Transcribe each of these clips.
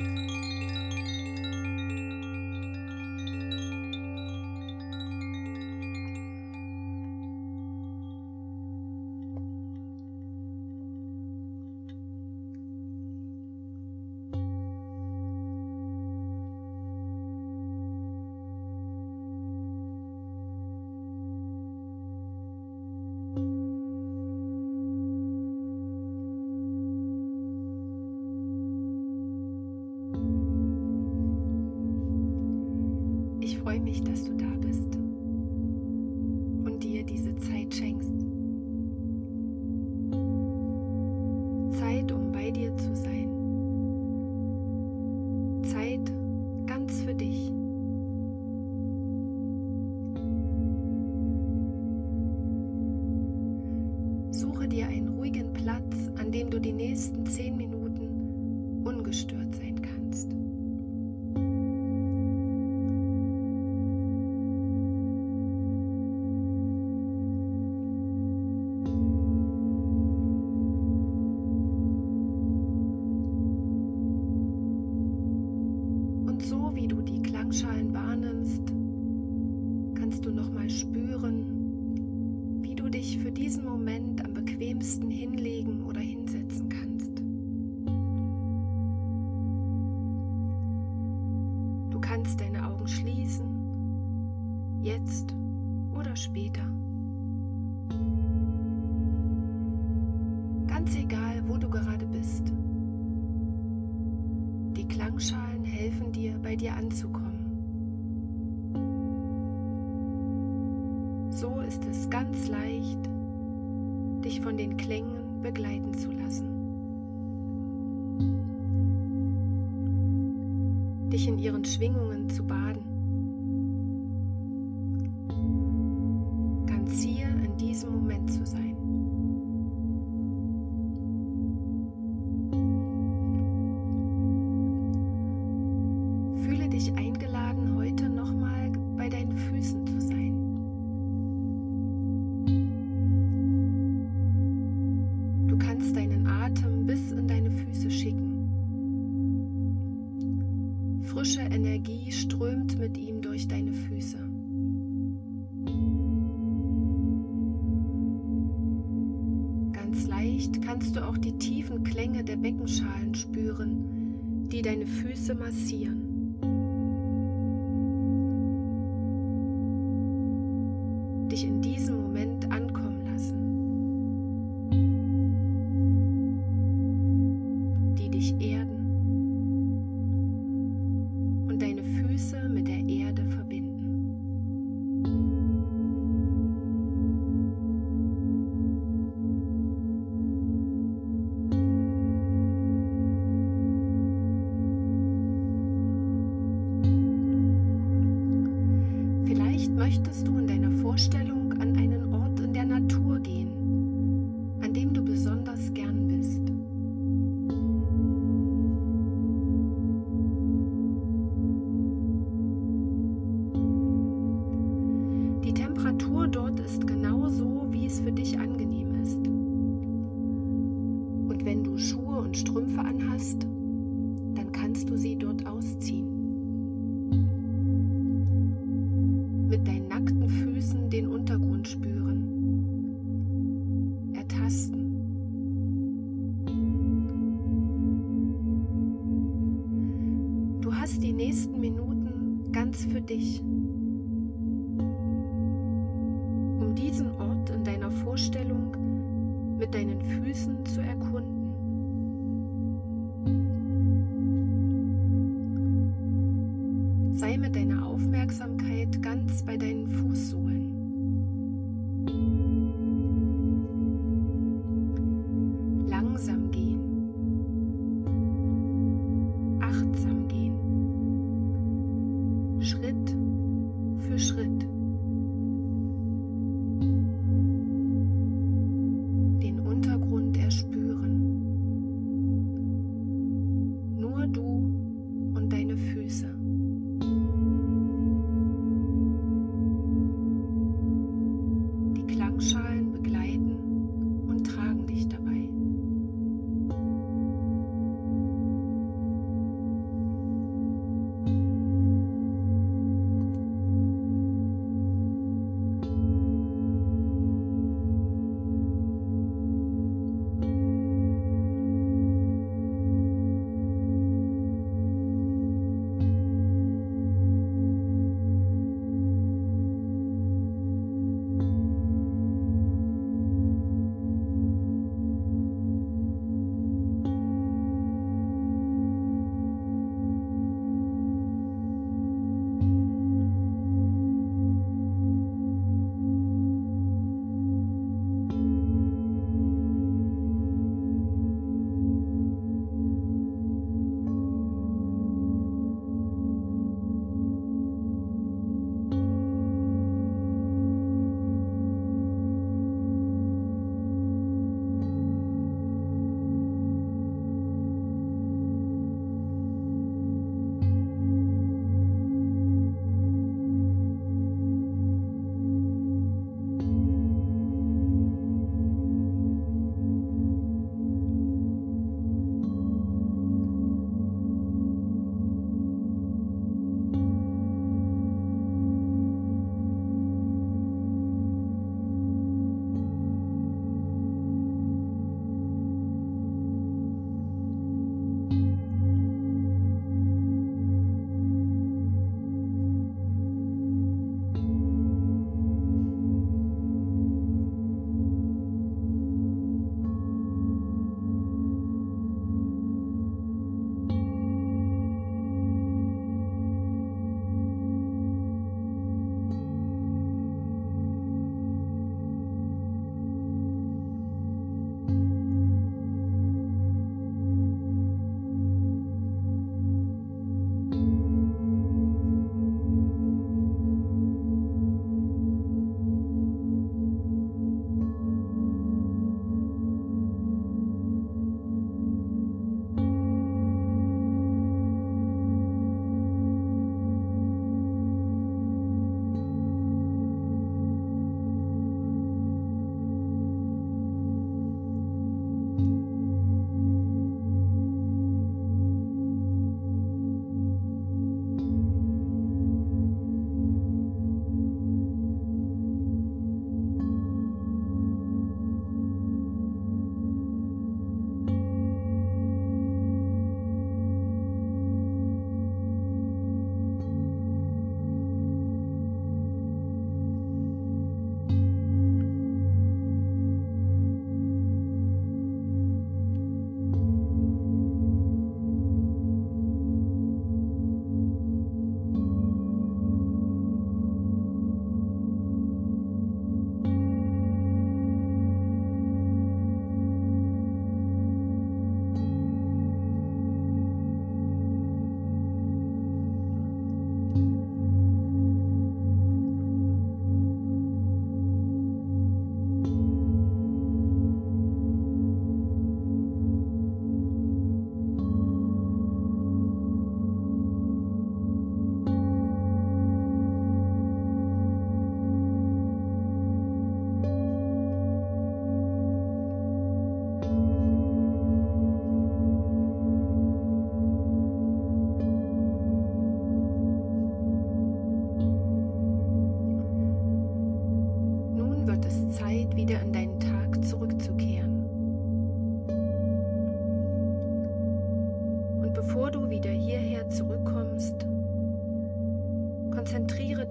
Música freue mich, dass du da bist und dir diese Zeit schenkst. Zeit, um bei dir zu sein. Zeit ganz für dich. Suche dir einen ruhigen Platz, an dem du die nächsten zehn Minuten kannst deine Augen schließen, jetzt oder später. Ganz egal, wo du gerade bist. Die Klangschalen helfen dir, bei dir anzukommen. So ist es ganz leicht, dich von den Klängen begleiten zu lassen. dich in ihren Schwingungen zu baden. Ganz hier in diesem Moment zu sein. Frische Energie strömt mit ihm durch deine Füße. Ganz leicht kannst du auch die tiefen Klänge der Beckenschalen spüren, die deine Füße massieren. Dich in diesem möchtest du in deiner Vorstellung an einen Ort in der Natur gehen, an dem du besonders gern bist. Die Temperatur dort ist genau so, wie es für dich angenehm Hast die nächsten Minuten ganz für dich, um diesen Ort in deiner Vorstellung mit deinen Füßen zu erkunden.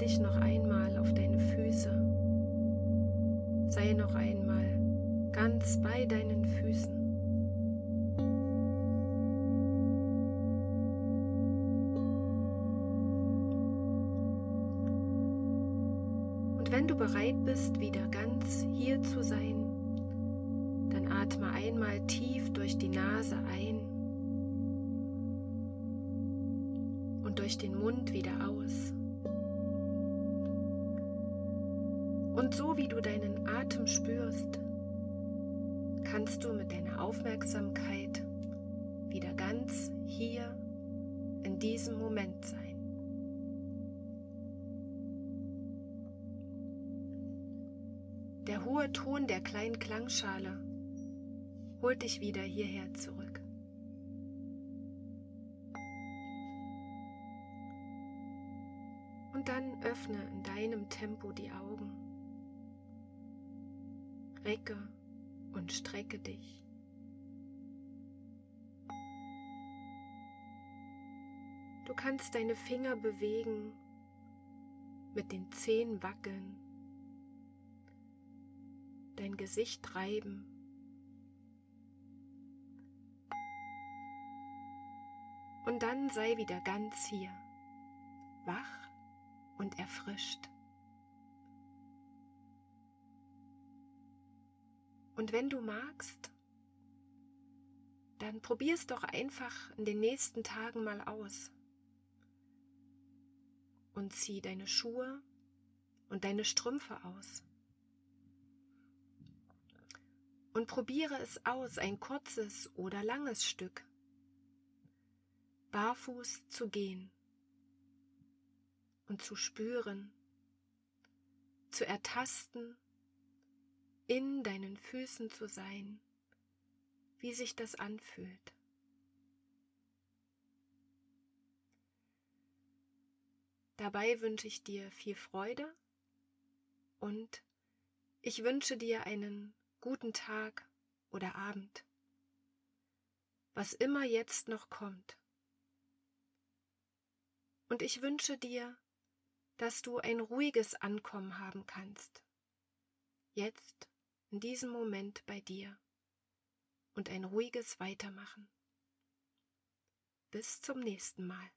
Dich noch einmal auf deine Füße. Sei noch einmal ganz bei deinen Füßen. Und wenn du bereit bist, wieder ganz hier zu sein, dann atme einmal tief durch die Nase ein und durch den Mund wieder aus. Und so wie du deinen Atem spürst, kannst du mit deiner Aufmerksamkeit wieder ganz hier in diesem Moment sein. Der hohe Ton der kleinen Klangschale holt dich wieder hierher zurück. Und dann öffne in deinem Tempo die Augen. Recke und strecke dich. Du kannst deine Finger bewegen, mit den Zehen wackeln, dein Gesicht reiben. Und dann sei wieder ganz hier, wach und erfrischt. Und wenn du magst, dann probier es doch einfach in den nächsten Tagen mal aus. Und zieh deine Schuhe und deine Strümpfe aus. Und probiere es aus, ein kurzes oder langes Stück, barfuß zu gehen und zu spüren, zu ertasten in deinen Füßen zu sein, wie sich das anfühlt. Dabei wünsche ich dir viel Freude und ich wünsche dir einen guten Tag oder Abend, was immer jetzt noch kommt. Und ich wünsche dir, dass du ein ruhiges Ankommen haben kannst. Jetzt in diesem Moment bei dir und ein ruhiges Weitermachen. Bis zum nächsten Mal.